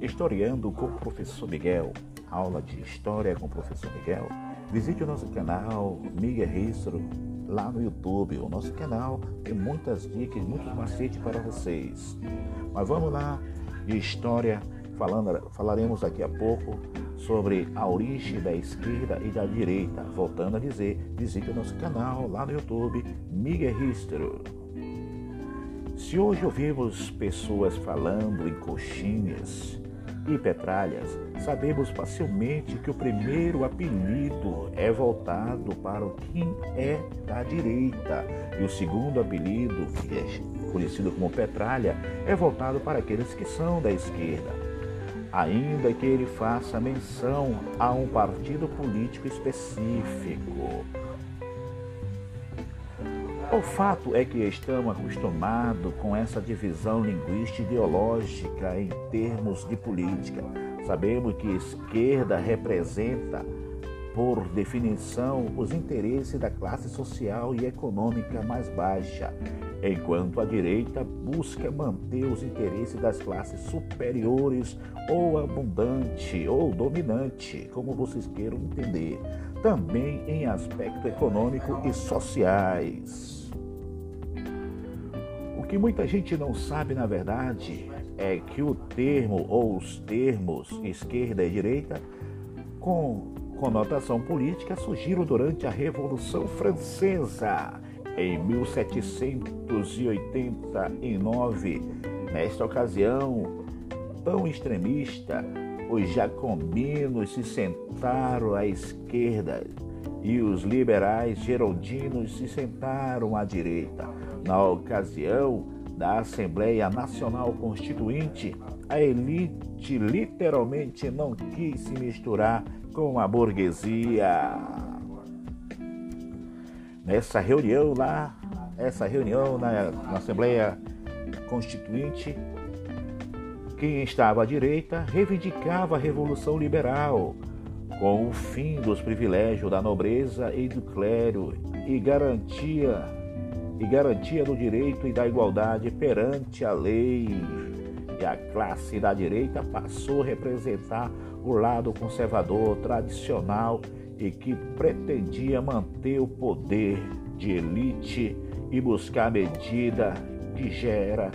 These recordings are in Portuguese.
Historiando com o Professor Miguel. Aula de História com o Professor Miguel. Visite o nosso canal Miguel Ristro lá no YouTube. O nosso canal tem muitas dicas, muitos macetes para vocês. Mas vamos lá de história. Falando, falaremos daqui a pouco sobre a origem da esquerda e da direita. Voltando a dizer, visite o nosso canal lá no YouTube, Miguel Ristro. Se hoje ouvimos pessoas falando em coxinhas e petralhas, sabemos facilmente que o primeiro apelido é voltado para quem é da direita e o segundo apelido, que é conhecido como petralha, é voltado para aqueles que são da esquerda. Ainda que ele faça menção a um partido político específico. O fato é que estamos acostumados com essa divisão linguística ideológica em termos de política. Sabemos que esquerda representa, por definição, os interesses da classe social e econômica mais baixa, enquanto a direita busca manter os interesses das classes superiores ou abundante ou dominante, como vocês queiram entender, também em aspecto econômico e sociais que muita gente não sabe, na verdade, é que o termo ou os termos esquerda e direita, com conotação política, surgiram durante a Revolução Francesa em 1789. Nesta ocasião tão extremista, os jacobinos se sentaram à esquerda e os liberais geraldinos se sentaram à direita. Na ocasião da Assembleia Nacional Constituinte, a elite literalmente não quis se misturar com a burguesia. Nessa reunião lá, essa reunião na, na Assembleia Constituinte, quem estava à direita reivindicava a Revolução Liberal, com o fim dos privilégios da nobreza e do clero e garantia e garantia do direito e da igualdade perante a lei. E a classe da direita passou a representar o lado conservador tradicional e que pretendia manter o poder de elite e buscar medida que gera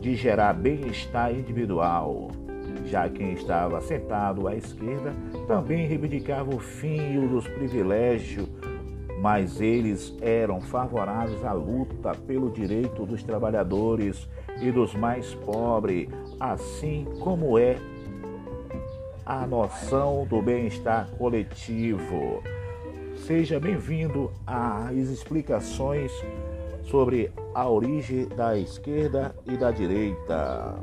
de gerar bem-estar individual. Já quem estava sentado à esquerda também reivindicava o fim dos privilégios mas eles eram favoráveis à luta pelo direito dos trabalhadores e dos mais pobres, assim como é a noção do bem-estar coletivo. Seja bem-vindo às explicações sobre a origem da esquerda e da direita.